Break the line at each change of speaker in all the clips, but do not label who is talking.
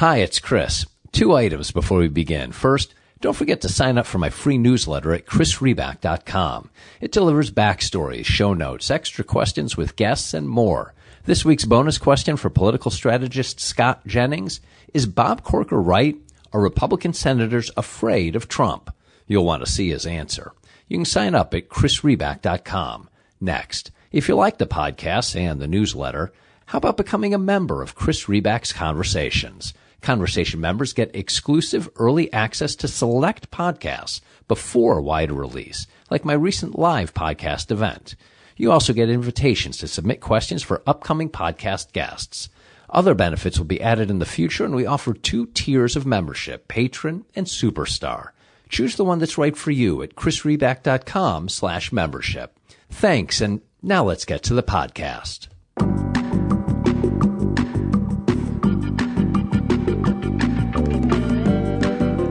Hi, it's Chris. Two items before we begin. First, don't forget to sign up for my free newsletter at chrisriback.com. It delivers backstories, show notes, extra questions with guests, and more. This week's bonus question for political strategist Scott Jennings is Bob Corker right? Are Republican senators afraid of Trump? You'll want to see his answer. You can sign up at chrisriback.com. Next, if you like the podcast and the newsletter, how about becoming a member of Chris Riback's Conversations? Conversation members get exclusive early access to select podcasts before wider release, like my recent live podcast event. You also get invitations to submit questions for upcoming podcast guests. Other benefits will be added in the future, and we offer two tiers of membership, patron and superstar. Choose the one that's right for you at chrisriback.com slash membership. Thanks, and now let's get to the podcast.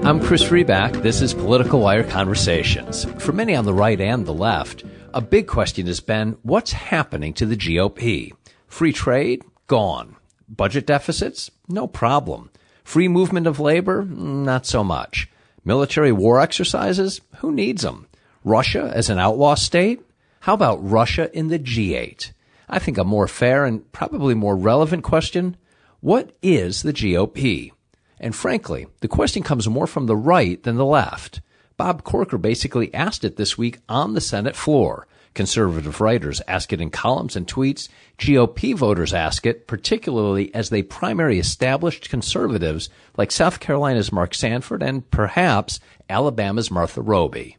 I'm Chris Riback. This is Political Wire Conversations. For many on the right and the left, a big question has been what's happening to the GOP? Free trade? Gone. Budget deficits? No problem. Free movement of labor? Not so much. Military war exercises? Who needs them? Russia as an outlaw state? How about Russia in the G8? I think a more fair and probably more relevant question what is the GOP? And frankly, the question comes more from the right than the left. Bob Corker basically asked it this week on the Senate floor. Conservative writers ask it in columns and tweets. GOP voters ask it, particularly as they primary established conservatives like South Carolina's Mark Sanford and perhaps Alabama's Martha Roby.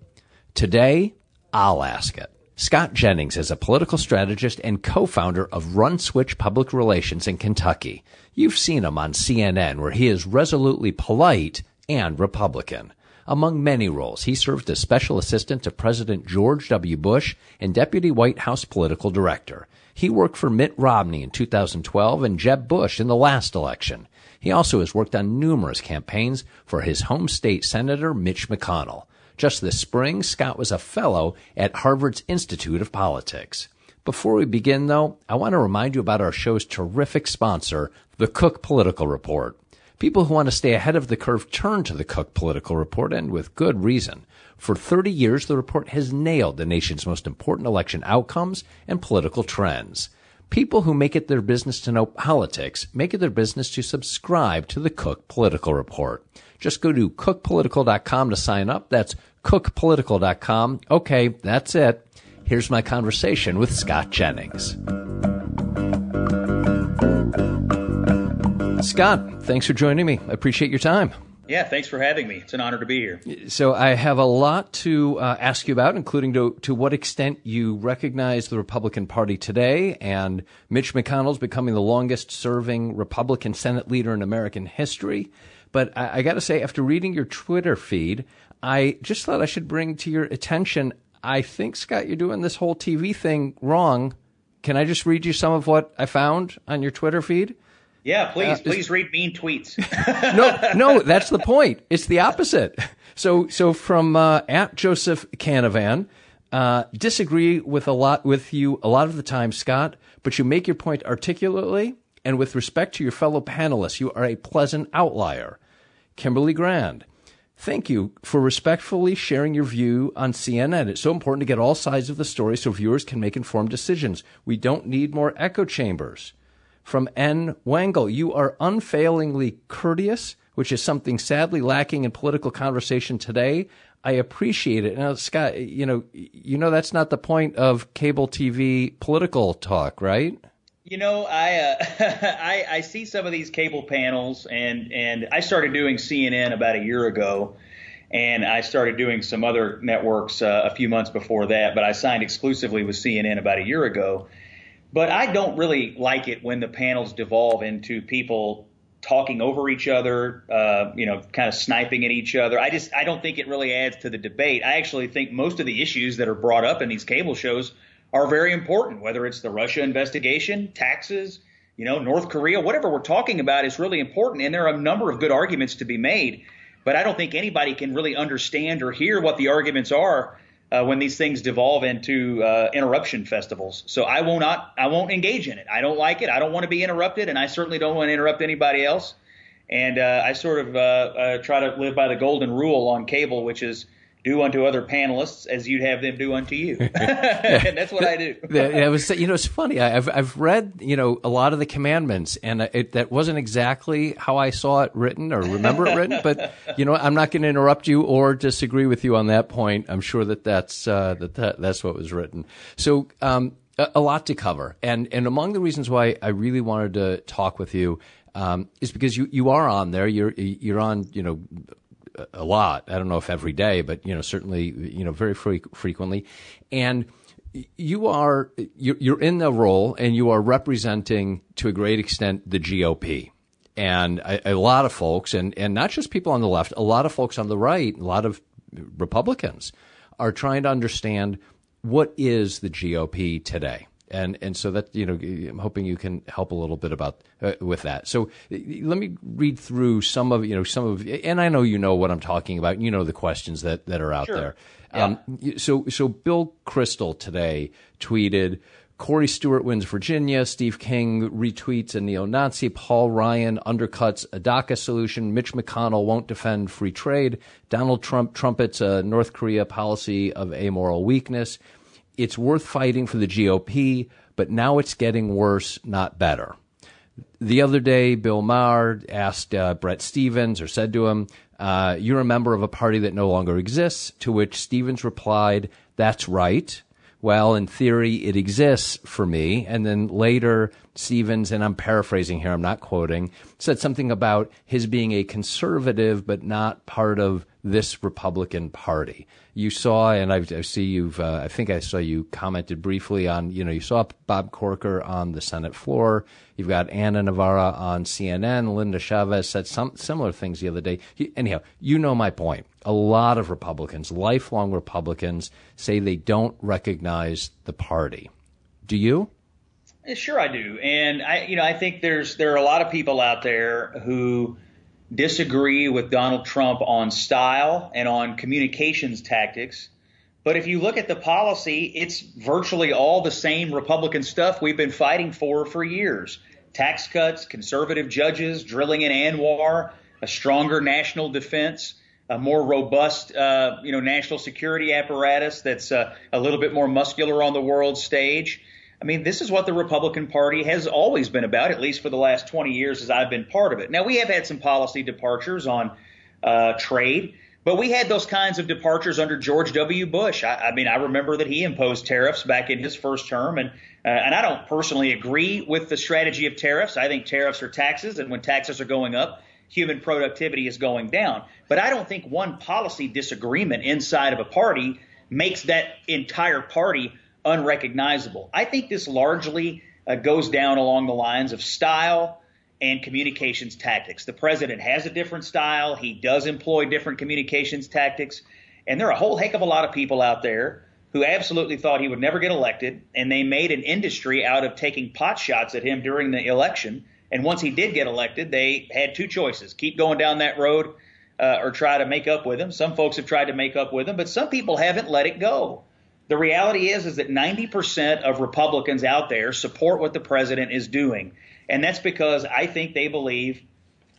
Today, I'll ask it. Scott Jennings is a political strategist and co-founder of RunSwitch Public Relations in Kentucky. You've seen him on CNN where he is resolutely polite and Republican. Among many roles, he served as special assistant to President George W. Bush and deputy White House political director. He worked for Mitt Romney in 2012 and Jeb Bush in the last election. He also has worked on numerous campaigns for his home state senator Mitch McConnell. Just this spring, Scott was a fellow at Harvard's Institute of Politics. Before we begin, though, I want to remind you about our show's terrific sponsor, the Cook Political Report. People who want to stay ahead of the curve turn to the Cook Political Report, and with good reason. For 30 years, the report has nailed the nation's most important election outcomes and political trends. People who make it their business to know politics make it their business to subscribe to the Cook Political Report. Just go to cookpolitical.com to sign up. That's cookpolitical.com. Okay, that's it. Here's my conversation with Scott Jennings. Scott, thanks for joining me. I appreciate your time.
Yeah, thanks for having me. It's an honor to be here.
So I have a lot to uh, ask you about, including to, to what extent you recognize the Republican Party today and Mitch McConnell's becoming the longest serving Republican Senate leader in American history. But I, I got to say, after reading your Twitter feed, I just thought I should bring to your attention. I think Scott, you're doing this whole TV thing wrong. Can I just read you some of what I found on your Twitter feed?
Yeah, please, uh, please read mean tweets.
no, no, that's the point. It's the opposite. So, so from uh, at Joseph Canavan, uh, disagree with a lot with you a lot of the time, Scott, but you make your point articulately and with respect to your fellow panelists. You are a pleasant outlier. Kimberly Grand, Thank you for respectfully sharing your view on CNN. It's so important to get all sides of the story so viewers can make informed decisions. We don't need more echo chambers. From N. Wangle, you are unfailingly courteous, which is something sadly lacking in political conversation today. I appreciate it. Now, Scott, you know, you know that's not the point of cable TV political talk, right?
You know, I, uh, I I see some of these cable panels, and and I started doing CNN about a year ago, and I started doing some other networks uh, a few months before that. But I signed exclusively with CNN about a year ago. But I don't really like it when the panels devolve into people talking over each other, uh, you know, kind of sniping at each other. I just I don't think it really adds to the debate. I actually think most of the issues that are brought up in these cable shows are very important, whether it's the Russia investigation, taxes, you know, North Korea, whatever we're talking about is really important. And there are a number of good arguments to be made. But I don't think anybody can really understand or hear what the arguments are uh, when these things devolve into uh, interruption festivals. So I will not, I won't engage in it. I don't like it. I don't want to be interrupted, and I certainly don't want to interrupt anybody else. And uh, I sort of uh, uh, try to live by the golden rule on cable, which is do unto other panelists as you'd have them do unto you. and that's what I do.
it was, you know, it's funny. I've, I've read, you know, a lot of the commandments and it, that wasn't exactly how I saw it written or remember it written, but you know, I'm not going to interrupt you or disagree with you on that point. I'm sure that that's, uh, that, that that's what was written. So, um, a, a lot to cover. And, and among the reasons why I really wanted to talk with you, um, is because you, you are on there. You're, you're on, you know, a lot. I don't know if every day, but you know, certainly, you know, very fre- frequently. And you are you're in the role, and you are representing to a great extent the GOP. And a, a lot of folks, and, and not just people on the left, a lot of folks on the right, a lot of Republicans are trying to understand what is the GOP today and and so that you know I'm hoping you can help a little bit about uh, with that. So let me read through some of you know some of and I know you know what I'm talking about. You know the questions that that are out
sure.
there.
Yeah.
Um, so so Bill Kristol today tweeted. Corey Stewart wins Virginia. Steve King retweets a neo Nazi. Paul Ryan undercuts a DACA solution. Mitch McConnell won't defend free trade. Donald Trump trumpets a North Korea policy of amoral weakness it's worth fighting for the GOP, but now it's getting worse, not better. The other day, Bill Maher asked uh, Bret Stephens or said to him, uh, You're a member of a party that no longer exists. To which Stephens replied, That's right. Well, in theory, it exists for me. And then later, Stephens, and I'm paraphrasing here, I'm not quoting, said something about his being a conservative, but not part of this Republican Party. You saw, and I, I see you've, uh, I think I saw you commented briefly on, you know, you saw Bob Corker on the Senate floor. You've got Ana Navarro on CNN. Linda Chavez said some similar things the other day. Anyhow, you know my point. A lot of Republicans, lifelong Republicans, say they don't recognize the party. Do you?
Sure, I do, and I, you know, I think there's there are a lot of people out there who disagree with Donald Trump on style and on communications tactics. But if you look at the policy, it's virtually all the same Republican stuff we've been fighting for for years. Tax cuts, conservative judges, drilling in ANWR, a stronger national defense, a more robust, uh, you know, national security apparatus that's uh, a little bit more muscular on the world stage. I mean, this is what the Republican Party has always been about, at least for the last 20 years as I've been part of it. Now, we have had some policy departures on uh, trade, but we had those kinds of departures under George W. Bush. I, I mean, I remember that he imposed tariffs back in his first term, and uh, and I don't personally agree with the strategy of tariffs. I think tariffs are taxes, and when taxes are going up, human productivity is going down. But I don't think one policy disagreement inside of a party makes that entire party unrecognizable. I think this largely uh, goes down along the lines of style and communications tactics. The president has a different style. He does employ different communications tactics. And there are a whole heck of a lot of people out there who absolutely thought he would never get elected. And they made an industry out of taking pot shots at him during the election. And once he did get elected, they had two choices keep going down that road uh, or try to make up with him. Some folks have tried to make up with him, but some people haven't let it go. The reality is is that 90% of Republicans out there support what the president is doing. And that's because I think they believe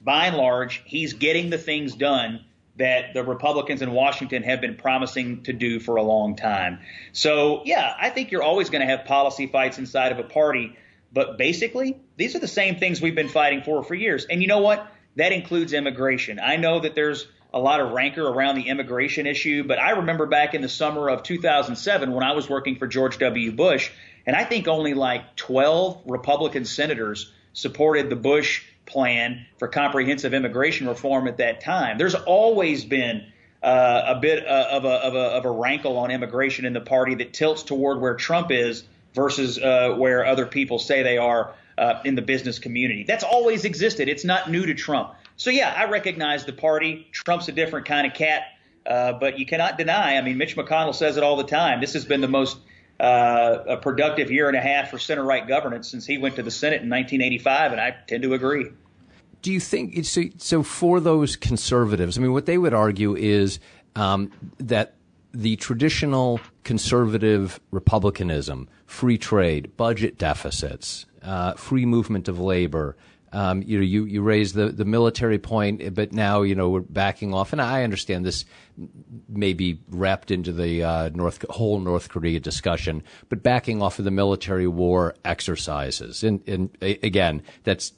by and large he's getting the things done that the Republicans in Washington have been promising to do for a long time. So, yeah, I think you're always going to have policy fights inside of a party, but basically, these are the same things we've been fighting for for years. And you know what? That includes immigration. I know that there's a lot of rancor around the immigration issue. But I remember back in the summer of 2007 when I was working for George W. Bush, and I think only like 12 Republican senators supported the Bush plan for comprehensive immigration reform at that time. There's always been uh, a bit uh, of, a, of, a, of a rankle on immigration in the party that tilts toward where Trump is versus uh, where other people say they are uh, in the business community. That's always existed. It's not new to Trump. So yeah, I recognize the party. Trump's a different kind of cat, uh, but you cannot deny. I mean, Mitch McConnell says it all the time. This has been the most uh, productive year and a half for center right governance since he went to the Senate in 1985, and I tend to agree.
Do you think so? So for those conservatives, I mean, what they would argue is um, that the traditional conservative republicanism, free trade, budget deficits, uh, free movement of labor, Um, you know, you, you raised the, the military point, but now, you know, we're backing off. And I understand this may be wrapped into the uh, North, whole North Korea discussion, but backing off of the military war exercises. And, and again, that's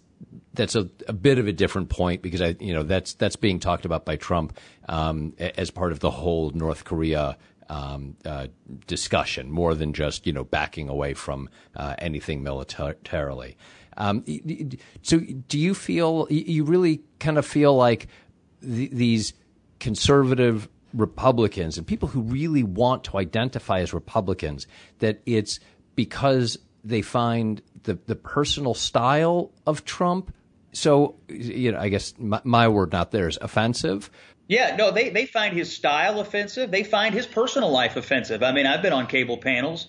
that's a, a, bit of a different point because I, you know, that's that's being talked about by Trump um, as part of the whole North Korea um, uh, discussion, more than just you know backing away from uh, anything militarily. Um, so, do you feel you really kind of feel like th- these conservative Republicans and people who really want to identify as Republicans that it's because they find the the personal style of Trump so you know, I guess my, my, word, not theirs, offensive.
Yeah, no, they they find his style offensive. They find his personal life offensive. I mean, I've been on cable panels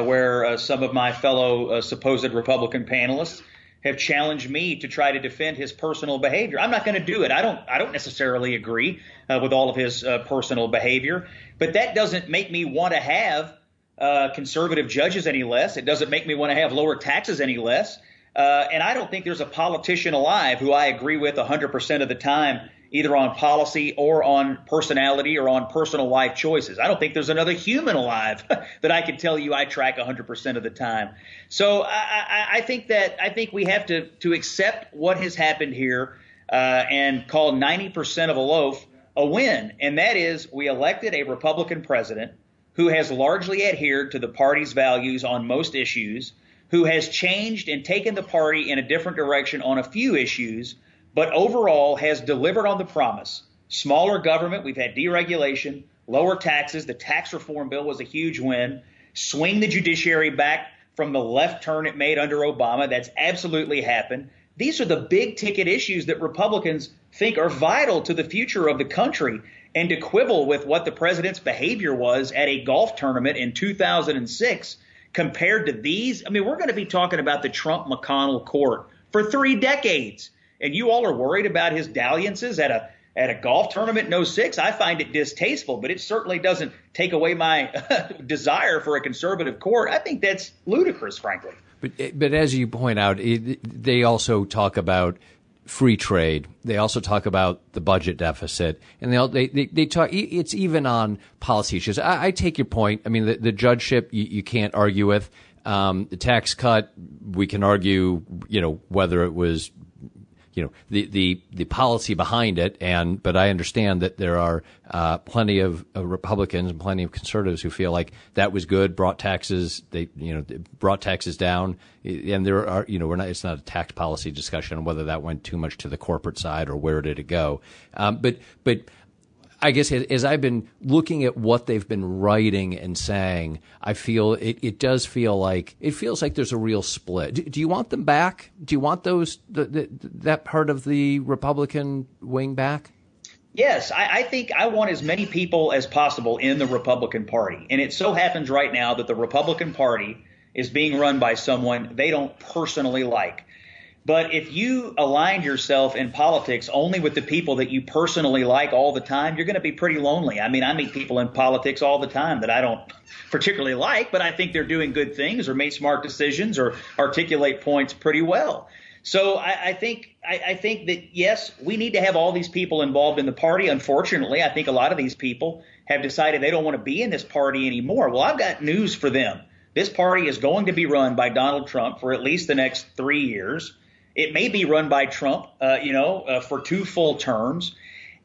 where uh, some of my fellow uh, supposed Republican panelists have challenged me to try to defend his personal behavior. I'm not going to do it. I don't I don't necessarily agree uh, with all of his uh, personal behavior, but that doesn't make me want to have uh, conservative judges any less. It doesn't make me want to have lower taxes any less. Uh, and I don't think there's a politician alive who I agree with 100% of the time, either on policy or on personality or on personal life choices. I don't think there's another human alive that I can tell you I track 100% of the time. So I, I, I think that I think we have to to accept what has happened here uh, and call 90% of a loaf a win, and that is we elected a Republican president who has largely adhered to the party's values on most issues who has changed and taken the party in a different direction on a few issues, but overall has delivered on the promise. Smaller government, we've had deregulation, lower taxes, the tax reform bill was a huge win, swing the judiciary back from the left turn it made under Obama. That's absolutely happened. These are the big ticket issues that Republicans think are vital to the future of the country. And to quibble with what the president's behavior was at a golf tournament in 2006 compared to these. I mean, we're going to be talking about the Trump McConnell court for three decades. And you all are worried about his dalliances at a at a golf tournament in 06. I find it distasteful, but it certainly doesn't take away my desire for a conservative court. I think that's ludicrous, frankly.
But but as you point out, it, they also talk about free trade. They also talk about the budget deficit, and they they they, they talk. It's even on policy issues. I, I take your point. I mean, the, the judgeship you, you can't argue with. Um, the tax cut, we can argue, you know, whether it was you know the, the the policy behind it and but I understand that there are uh, plenty of, Republicans and plenty of conservatives who feel like that was good brought taxes they you know brought taxes down. And there are you know we're not it's not a tax policy discussion on whether that went too much to the corporate side or where did it go. Um, but but I guess as I've been looking at what they've been writing and saying, I feel it, it does feel like it feels like there's a real split. Do, do you want them back? Do you want those the, the, that part of the Republican wing back?
Yes, I, I think I want as many people as possible in the Republican Party, and it so happens right now that the Republican Party is being run by someone they don't personally like. But if you align yourself in politics only with the people that you personally like all the time, you're going to be pretty lonely. I mean, I meet people in politics all the time that I don't particularly like, but I think they're doing good things or make smart decisions or articulate points pretty well. So I, I think I, I think that yes, we need to have all these people involved in the party. Unfortunately, I think a lot of these people have decided they don't want to be in this party anymore. Well, I've got news for them. This party is going to be run by Donald Trump for at least the next three years. It may be run by Trump, uh, you know, uh, for two full terms.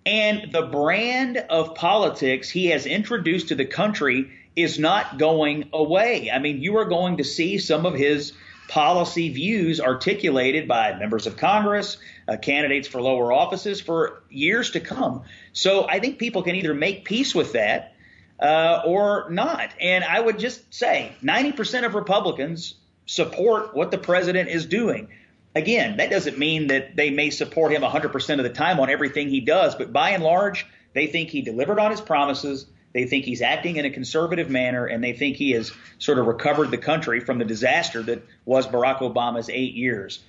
And the brand of politics he has introduced to the country is not going away. I mean, you are going to see some of his policy views articulated by members of Congress, uh, candidates for lower offices for years to come. So I think people can either make peace with that uh, or not. And I would just say 90% of Republicans support what the president is doing. Again, that doesn't mean that they may support him 100% of the time on everything he does, but by and large, they think he delivered on his promises. They think he's acting in a conservative manner, and they think he has sort of recovered the country from the disaster that was Barack Obama's eight years.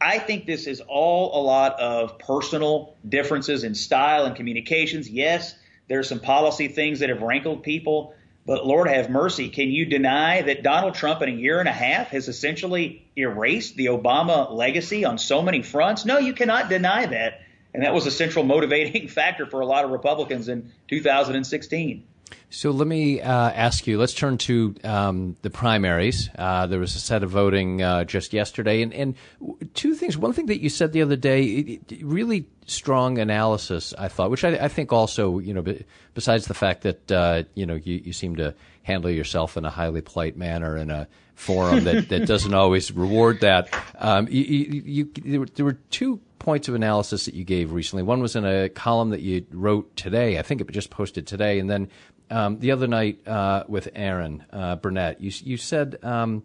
I think this is all a lot of personal differences in style and communications. Yes, there's some policy things that have rankled people, But Lord have mercy, can you deny that Donald Trump in a year and a half has essentially erased the Obama legacy on so many fronts? No, you cannot deny that. And that was a central motivating factor for a lot of Republicans in 2016.
So let me uh, ask you. Let's turn to um, the primaries. Uh, there was a set of voting uh, just yesterday, and, and, two things. One thing that you said the other day, it, it, really strong analysis, I thought, which I, I, think also, you know, besides the fact that uh, you know you, you seem to handle yourself in a highly polite manner in a forum that, that doesn't always reward that. Um, you, you, you, there were two points of analysis that you gave recently. One was in a column that you wrote today. I think it just posted today, and then um, the other night uh, with Erin uh, Burnett, you, you said. Um,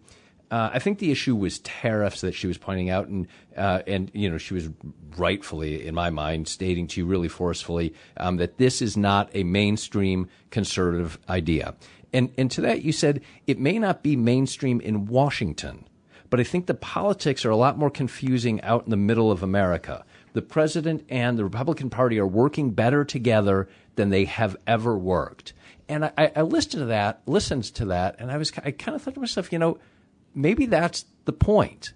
uh, I think the issue was tariffs that she was pointing out, and uh, and you know she was rightfully, in my mind, stating to you really forcefully um, that this is not a mainstream conservative idea. And and to that you said it may not be mainstream in Washington, but I think the politics are a lot more confusing out in the middle of America. The president and the Republican Party are working better together than they have ever worked and I, I listened to that, listened to that, and I was I kind of thought to myself, you know, maybe that's the point.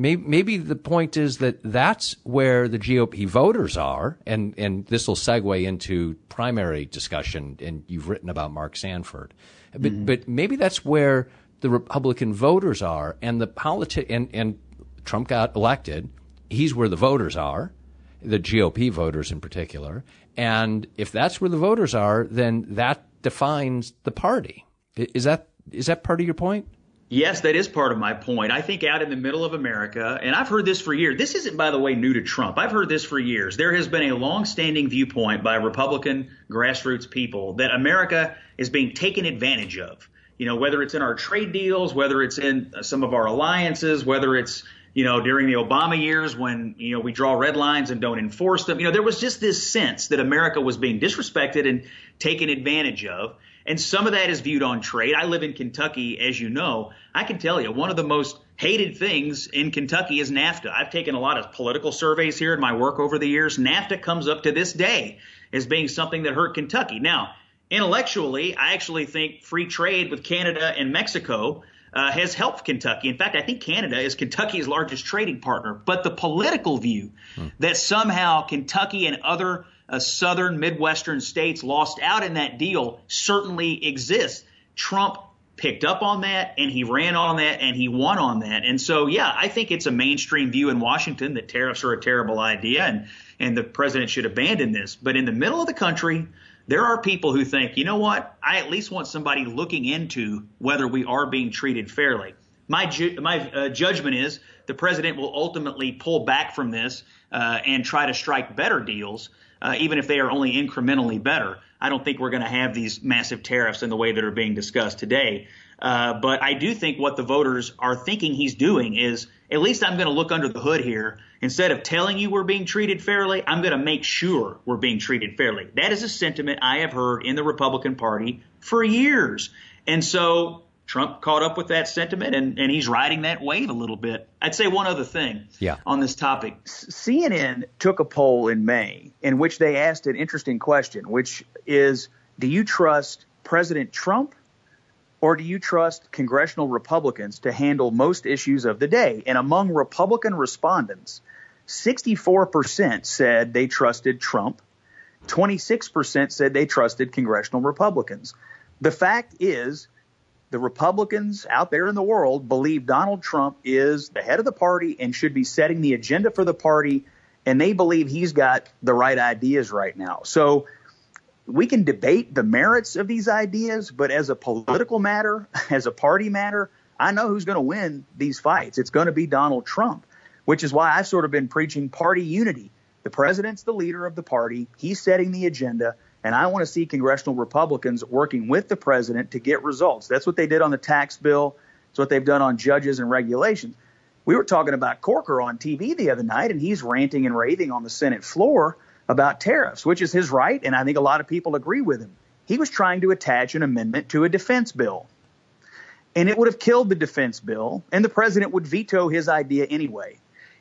Maybe, maybe the point is that that's where the GOP voters are, and, and this will segue into primary discussion. And you've written about Mark Sanford, but mm-hmm. but maybe that's where the Republican voters are, and the politi- and and Trump got elected. He's where the voters are, the GOP voters in particular. And if that's where the voters are, then that defines the party. Is that is that part of your point?
Yes, that is part of my point. I think out in the middle of America, and I've heard this for years. This isn't, by the way, new to Trump. I've heard this for years. There has been a long-standing viewpoint by Republican grassroots people that America is being taken advantage of. You know, whether it's in our trade deals, whether it's in some of our alliances, whether it's you know, during the Obama years when, you know, we draw red lines and don't enforce them. You know, there was just this sense that America was being disrespected and taken advantage of. And some of that is viewed on trade. I live in Kentucky, as you know. I can tell you, one of the most hated things in Kentucky is NAFTA. I've taken a lot of political surveys here in my work over the years. NAFTA comes up to this day as being something that hurt Kentucky. Now, intellectually, I actually think free trade with Canada and Mexico uh, has helped Kentucky. In fact, I think Canada is Kentucky's largest trading partner. But the political view hmm. that somehow Kentucky and other uh, southern Midwestern states lost out in that deal certainly exists. Trump picked up on that and he ran on that and he won on that. And so, yeah, I think it's a mainstream view in Washington that tariffs are a terrible idea and, and the president should abandon this. But in the middle of the country, there are people who think, you know what? I at least want somebody looking into whether we are being treated fairly. My ju- my uh, judgment is the president will ultimately pull back from this uh, and try to strike better deals, uh, even if they are only incrementally better. I don't think we're going to have these massive tariffs in the way that are being discussed today. Uh, but I do think what the voters are thinking he's doing is at least I'm going to look under the hood here. Instead of telling you we're being treated fairly, I'm going to make sure we're being treated fairly. That is a sentiment I have heard in the Republican Party for years. And so Trump caught up with that sentiment and, and he's riding that wave a little bit. I'd say one other thing
yeah.
on this topic.
CNN took a poll in May in which they asked an interesting question, which is Do you trust President Trump or do you trust congressional Republicans to handle most issues of the day? And among Republican respondents, 64% said they trusted Trump. 26% said they trusted congressional Republicans. The fact is, the Republicans out there in the world believe Donald Trump is the head of the party and should be setting the agenda for the party, and they believe he's got the right ideas right now. So we can debate the merits of these ideas, but as a political matter, as a party matter, I know who's going to win these fights. It's going to be Donald Trump, which is why I've sort of been preaching party unity. The president's the leader of the party. He's setting the agenda. And I want to see congressional Republicans working with the president to get results. That's what they did on the tax bill. It's what they've done on judges and regulations. We were talking about Corker on TV the other night, and he's ranting and raving on the Senate floor about tariffs, which is his right, and I think a lot of people agree with him. He was trying to attach an amendment to a defense bill. And it would have killed the defense bill, and the president would veto his idea anyway.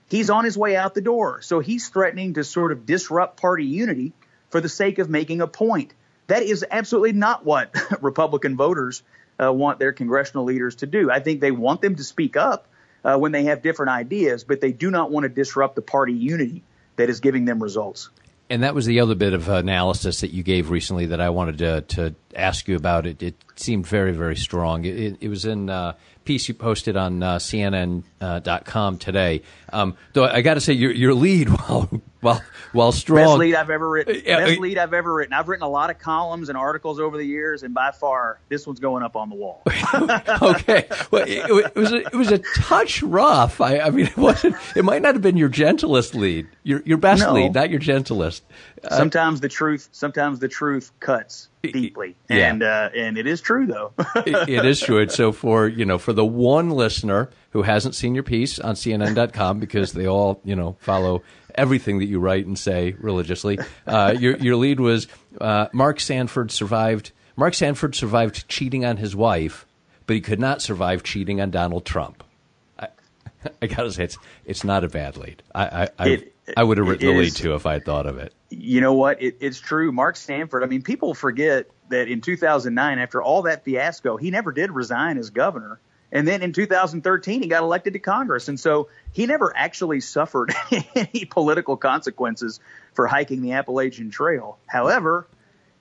He's on his way out the door, so he's threatening to sort of disrupt party unity for the sake of making a point.
That is absolutely not what Republican voters uh, want their congressional leaders to do. I think they want them to speak up uh, when they have different ideas, but they do not want to disrupt the party unity that is giving them results.
And that was the other bit of analysis that you gave recently that I wanted to, to ask you about. It, it seemed very, very strong. It, it was in uh, piece you posted on uh, CNN.com uh, today. Um, though I got to say, your, your lead while while while strong,
best lead I've ever written. Best lead I've ever written. I've written a lot of columns and articles over the years, and by far, this one's going up on the wall.
okay, well, it, it, was a, it was a touch rough. I, I mean, it wasn't. It might not have been your gentlest lead. Your your best
no.
lead, not your gentlest.
Sometimes the truth, sometimes the truth cuts deeply,
yeah.
and uh, and it is true though.
it, it is true. So for you know, for the one listener who hasn't seen your piece on CNN.com because they all you know follow everything that you write and say religiously. Uh, your your lead was uh, Mark Sanford survived. Mark Sanford survived cheating on his wife, but he could not survive cheating on Donald Trump. I, I gotta say, it's it's not a bad lead. I I, I,
It-
I would have written
it
the lead too if I had thought of it.
you know what? It, it's true. Mark Sanford. I mean, people forget that in 2009, after all that fiasco, he never did resign as governor. And then in 2013, he got elected to Congress. And so he never actually suffered any political consequences for hiking the Appalachian Trail. However,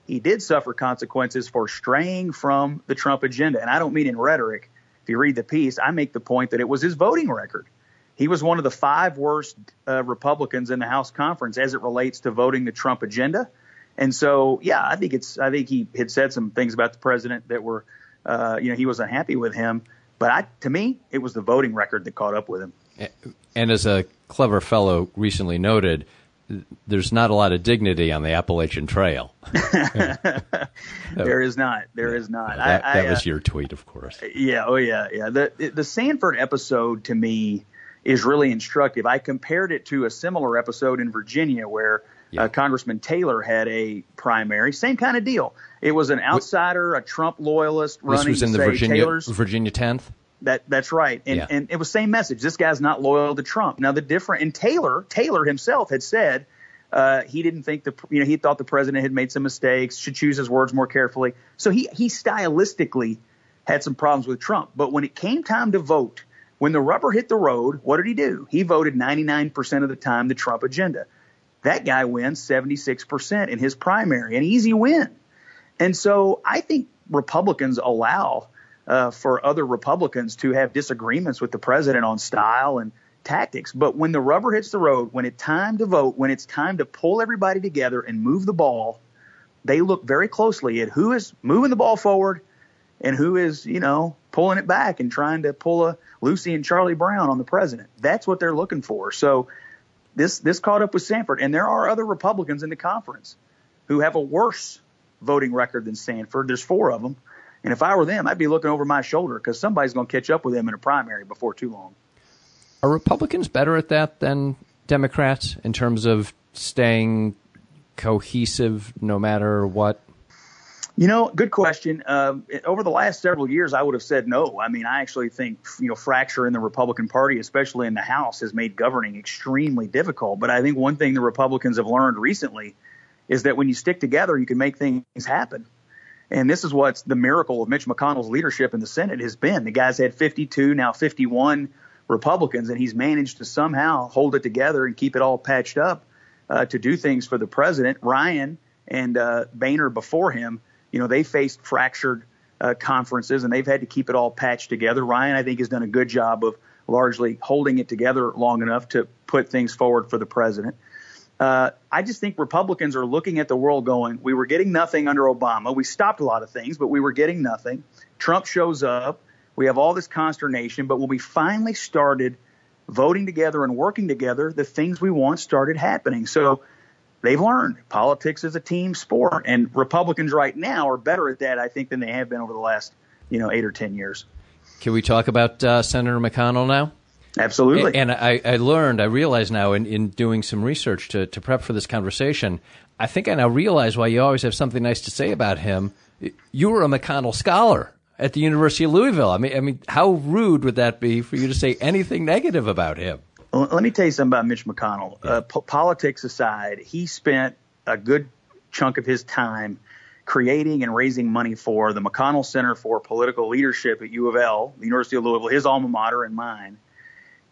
he did suffer consequences for straying from the Trump agenda. And I don't mean in rhetoric. If you read the piece, I make the point that it was his voting record. He was one of the five worst uh, Republicans in the House conference as it relates to voting the Trump agenda. And so, yeah, I think it's, I think he had said some things about the president that were, uh, you know, he was unhappy with him. But I, to me, it was the voting record that caught up with him.
And as a clever fellow recently noted, there's not a lot of dignity on the Appalachian Trail.
There is not. There is not.
that
I,
that
I,
was
uh,
your tweet, of course.
Yeah, oh yeah, yeah. The the Sanford episode to me is really instructive. I compared it to a similar episode in Virginia where
Yeah.
uh, Congressman Taylor had a primary, same kind of deal. It was an outsider, a Trump loyalist running.
This was in the Virginia
Taylor's
Virginia 10th.
that that's right, and
Yeah.
and it was same message. This guy's not loyal to Trump. Now the different and Taylor Taylor himself had said uh, he didn't think the you know he thought the president had made some mistakes, should choose his words more carefully. So he he stylistically had some problems with Trump. But when it came time to vote, when the rubber hit the road, what did he do? He voted 99% of the time the Trump agenda. That guy wins 76% in his primary, an easy win. And so I think Republicans allow uh, for other Republicans to have disagreements with the president on style and tactics. But when the rubber hits the road, when it's time to vote, when it's time to pull everybody together and move the ball, they look very closely at who is moving the ball forward and who is, you know, pulling it back and trying to pull a Lucy and Charlie Brown on the president. That's what they're looking for. So this this caught up with Sanford, and there are other Republicans in the conference who have a worse voting record than Sanford. There's four of them, and if I were them, I'd be looking over my shoulder because somebody's going to catch up with them in a primary before too long.
Are Republicans better at that than Democrats in terms of staying cohesive no matter what?
You know, good question. Uh, over the last several years, I would have said no. I mean, I actually think you know fracture in the Republican Party, especially in the House, has made governing extremely difficult. But I think one thing the Republicans have learned recently is that when you stick together, you can make things happen. And this is what's the miracle of Mitch McConnell's leadership in the Senate has been. The guy's had 52, now 51 Republicans, and he's managed to somehow hold it together and keep it all patched up uh, to do things for the president. Ryan and uh, Boehner before him, you know, they faced fractured uh, conferences and they've had to keep it all patched together. Ryan, I think, has done a good job of largely holding it together long enough to put things forward for the president. Uh, I just think Republicans are looking at the world going, we were getting nothing under Obama. We stopped a lot of things, but we were getting nothing. Trump shows up. We have all this consternation. But when we finally started voting together and working together, the things we want started happening. So they've learned politics is a team sport. And Republicans right now are better at that, I think, than they have been over the last, you know, eight or 10 years.
Can we talk about uh, Senator McConnell now?
Absolutely.
And I, I learned, I realize now in, in doing some research to, to prep for this conversation, I think I now realize why you always have something nice to say about him. You were a McConnell scholar at the University of Louisville. I mean, I mean, how rude would that be for you to say anything negative about him?
Let me tell you something about Mitch McConnell. Uh, po- politics aside, he spent a good chunk of his time creating and raising money for the McConnell Center for Political Leadership at U of L, the University of Louisville, his alma mater and mine.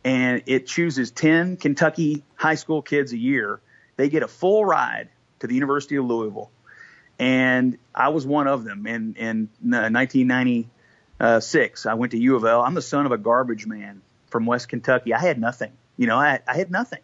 And it chooses 10 Kentucky high school kids a year. They get a full ride to the University of Louisville. And I was one of them in, in 1996. I went to U of L. I'm the son of a garbage man from West Kentucky. I had nothing. You know, I, I had nothing.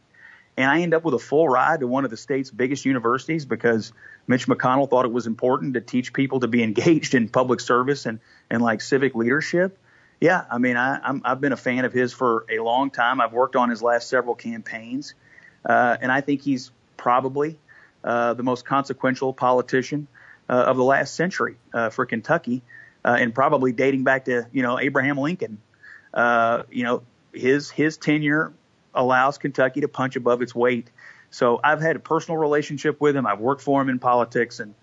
And I end up with a full ride to one of the state's biggest universities because Mitch McConnell thought it was important to teach people to be engaged in public service and, and like civic leadership. Yeah, I mean, I, I'm, I've been a fan of his for a long time. I've worked on his last several campaigns, uh, and I think he's probably uh, the most consequential politician uh, of the last century uh, for Kentucky, uh, and probably dating back to you know Abraham Lincoln. Uh, you know, his his tenure allows Kentucky to punch above its weight so I've had a personal relationship with him. I've worked for him in politics, and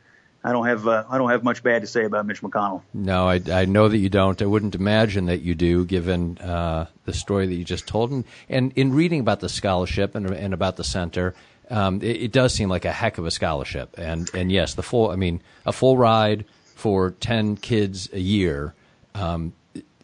I don't have uh, I don't have much bad to say about Mitch McConnell.
No, I, I know that you don't. I wouldn't imagine that you do, given uh, the story that you just told. And, and in reading about the scholarship and, and about the center, um, it, it, does seem like a heck of a scholarship. And and yes, the full I mean a full ride for ten kids a year. Um,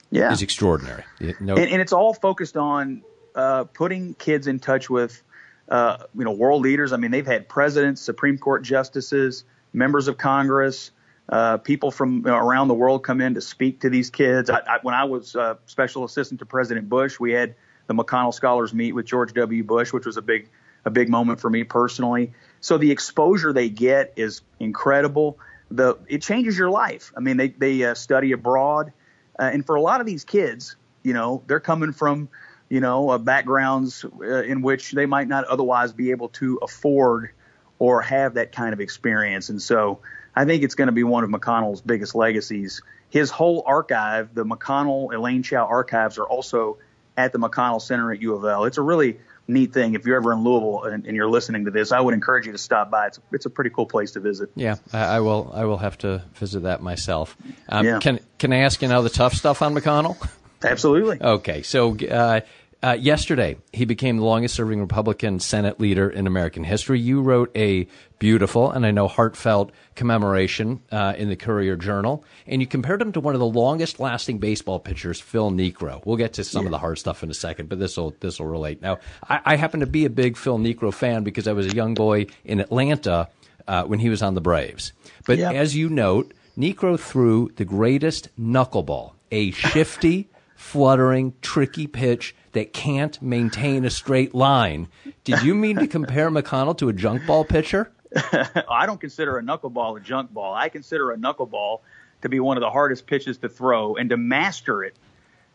yeah.
is extraordinary.
No, and, and it's all focused on uh, putting kids in touch with uh, you know, world leaders. I mean, they've had presidents, Supreme Court justices, members of Congress, uh, people from you know, around the world come in to speak to these kids. I, I, when I was uh, special assistant to President Bush, we had the McConnell Scholars meet with George W. Bush, which was a big a big moment for me personally. So the exposure they get is incredible. The it changes your life. I mean, they they uh, study abroad, uh, and for a lot of these kids, you know, they're coming from you know, uh, backgrounds uh, in which they might not otherwise be able to afford or have that kind of experience. And so I think it's going to be one of McConnell's biggest legacies. His whole archive, the McConnell Elaine Chao archives, are also at the McConnell Center at U of L. It's a really neat thing. If you're ever in Louisville and, and, you're listening to this, I would encourage you to stop by. It's, it's a pretty cool place to visit.
Yeah, I, I will. I will have to visit that myself. Um, yeah. Can Can I ask you now the tough stuff on McConnell?
Absolutely.
okay, so uh, uh, yesterday, he became the longest serving Republican Senate leader in American history. You wrote a beautiful and I know heartfelt commemoration uh, in the Courier Journal, and you compared him to one of the longest lasting baseball pitchers, Phil Niekro. We'll get to some yeah. of the hard stuff in a second, but this will this will relate. Now, I, I, happen to be a big Phil Niekro fan because I was a young boy in Atlanta uh, when he was on the Braves. But as you note, Niekro threw the greatest knuckleball, a shifty, fluttering, tricky pitch that can't maintain a straight line. Did you mean to compare McConnell to a junk ball pitcher?
I don't consider a knuckleball a junk ball. I consider a knuckleball to be one of the hardest pitches to throw, and to master it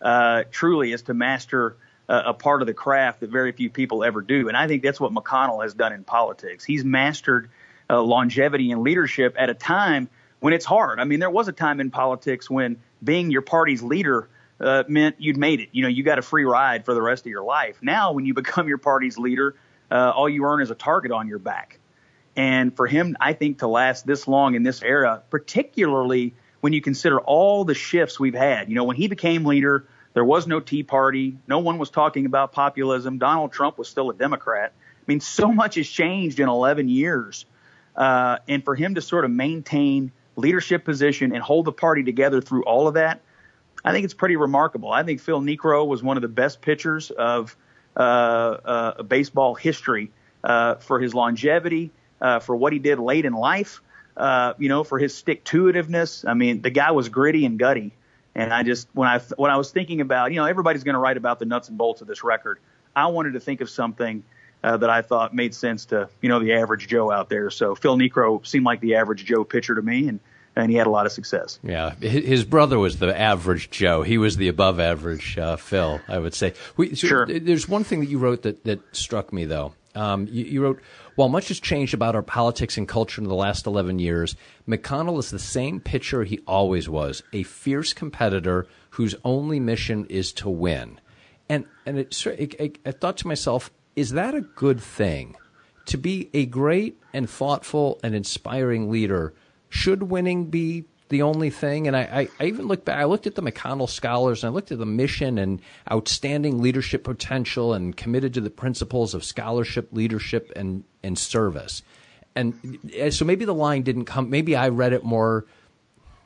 uh, truly is to master uh, a part of the craft that very few people ever do. And I think that's what McConnell has done in politics. He's mastered uh, longevity and leadership at a time when it's hard. I mean, there was a time in politics when being your party's leader uh, meant you'd made it. You know, you got a free ride for the rest of your life. Now, when you become your party's leader, uh, all you earn is a target on your back. And for him, I think to last this long in this era, particularly when you consider all the shifts we've had. You know, when he became leader, there was no Tea Party. No one was talking about populism. Donald Trump was still a Democrat. I mean, so much has changed in 11 years. Uh, and for him to sort of maintain leadership position and hold the party together through all of that, I think it's pretty remarkable. I think Phil Niekro was one of the best pitchers of uh, uh, baseball history uh, for his longevity, uh, for what he did late in life, uh, you know, for his stick to itiveness. I mean, the guy was gritty and gutty. And I just when I when I was thinking about, you know, everybody's going to write about the nuts and bolts of this record. I wanted to think of something uh, that I thought made sense to you know the average Joe out there. So Phil Niekro seemed like the average Joe pitcher to me, and and he had a lot of success.
Yeah, his brother was the average Joe. He was the above average uh, Phil, I would say. We, so
sure.
There's one thing that you wrote that, that struck me, though. Um, you, you, wrote, while much has changed about our politics and culture in the last 11 years, McConnell is the same pitcher he always was, a fierce competitor whose only mission is to win. And, and it, it, I thought to myself, is that a good thing? To be a great and thoughtful and inspiring leader – should winning be the only thing? And I, I, I, even looked back, I looked at the McConnell Scholars and I looked at the mission and outstanding leadership potential and committed to the principles of scholarship, leadership, and, and service. and uh, so maybe the line didn't come. Maybe I read it more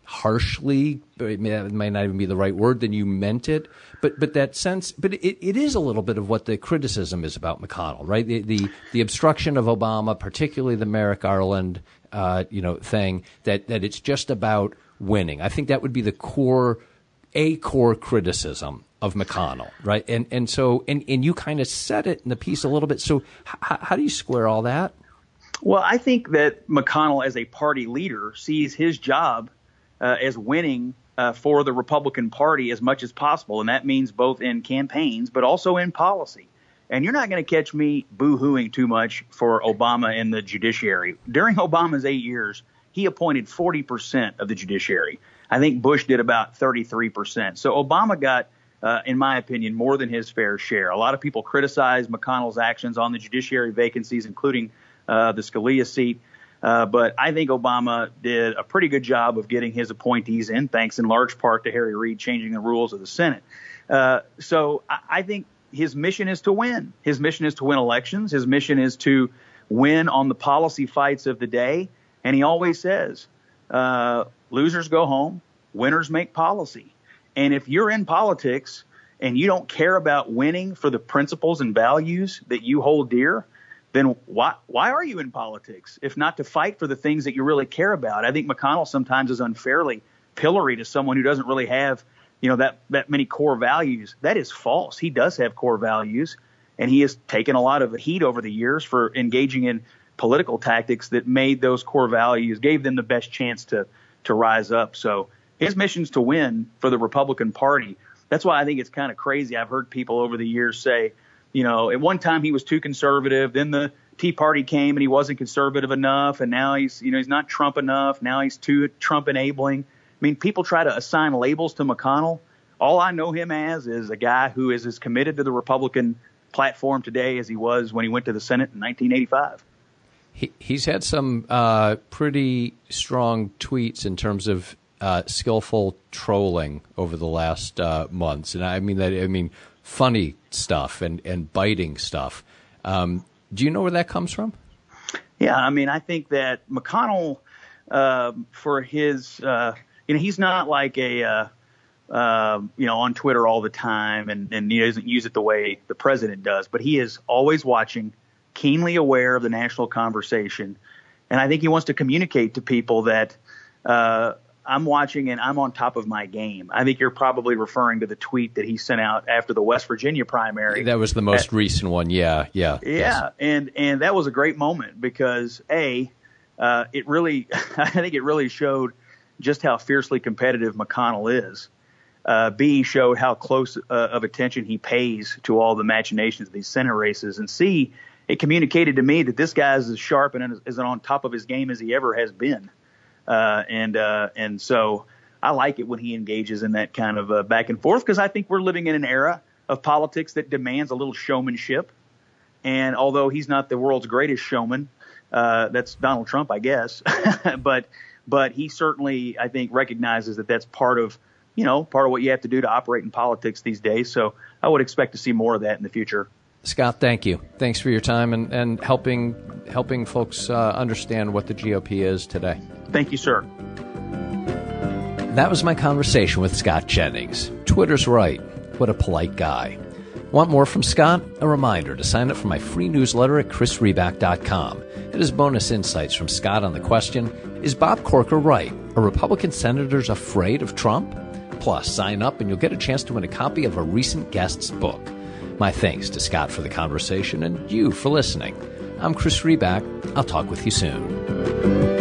harshly, it may, it might not even be the right word, than you meant it. But but that sense, but it, it is a little bit of what the criticism is about McConnell, right? The the, the obstruction of Obama, particularly the Merrick Garland, uh, you know, thing that that it's just about winning. I think that would be the core, a core criticism of McConnell, right? And and so and and you kind of said it in the piece a little bit. So h- how do you square all that?
Well, I think that McConnell, as a party leader, sees his job uh, as winning uh, for the Republican Party as much as possible, and that means both in campaigns but also in policy. And you're not going to catch me boo-hooing too much for Obama in the judiciary. During Obama's eight years, he appointed 40% of the judiciary. I think Bush did about 33%. So Obama got, uh, in my opinion, more than his fair share. A lot of people criticize McConnell's actions on the judiciary vacancies, including uh, the Scalia seat. Uh, but I think Obama did a pretty good job of getting his appointees in, thanks in large part to Harry Reid changing the rules of the Senate. Uh, so I, I think his mission is to win. His mission is to win elections. His mission is to win on the policy fights of the day. And he always says, uh, losers go home, winners make policy. And if you're in politics and you don't care about winning for the principles and values that you hold dear, then why why are you in politics if not to fight for the things that you really care about? I think McConnell sometimes is unfairly pilloried as someone who doesn't really have you know that that many core values. That is false. He does have core values, and he has taken a lot of heat over the years for engaging in political tactics that made those core values gave them the best chance to to rise up. So his mission is to win for the Republican Party. That's why I think it's kind of crazy. I've heard people over the years say, you know, at one time he was too conservative. Then the Tea Party came and he wasn't conservative enough, and now he's, you know, he's not Trump enough. Now he's too Trump enabling. I mean, people try to assign labels to McConnell. All I know him as is a guy who is as committed to the Republican platform today as he was when he went to the Senate in 1985.
He, he's had some uh, pretty strong tweets in terms of uh, skillful trolling over the last uh, months, and I mean that. I mean funny stuff and, and biting stuff. Um, do you know where that comes from?
Yeah, I mean, I think that McConnell, uh, for his, uh, you know, he's not like a, uh, uh, you know, on Twitter all the time and, and he doesn't use it the way the president does, but he is always watching, keenly aware of the national conversation. And I think he wants to communicate to people that, uh, I'm watching and I'm on top of my game. I think you're probably referring to the tweet that he sent out after the West Virginia primary.
That was the most At, recent one. Yeah, yeah,
yeah. Yes. And and that was a great moment because a, uh, it really, I think it really showed just how fiercely competitive McConnell is. Uh, B showed how close uh, of attention he pays to all the machinations of these Senate races, and C, it communicated to me that this guy is as sharp and as on top of his game as he ever has been. Uh, and uh, and so I like it when he engages in that kind of uh, back and forth because I think we're living in an era of politics that demands a little showmanship. And although he's not the world's greatest showman, uh, that's Donald Trump, I guess. but but he certainly, I think, recognizes that that's part of you know part of what you have to do to operate in politics these days. So I would expect to see more of that in the future.
Scott, thank you. Thanks for your time and, and helping helping folks uh, understand what the GOP is today.
Thank you, sir.
That was my conversation with Scott Jennings. Twitter's right. What a polite guy. Want more from Scott? A reminder to sign up for my free newsletter at chrisriback.com. It has bonus insights from Scott on the question Is Bob Corker right? Are Republican senators afraid of Trump? Plus, sign up and you'll get a chance to win a copy of a recent guest's book. My thanks to Scott for the conversation and you for listening. I'm Chris Riback. I'll talk with you soon.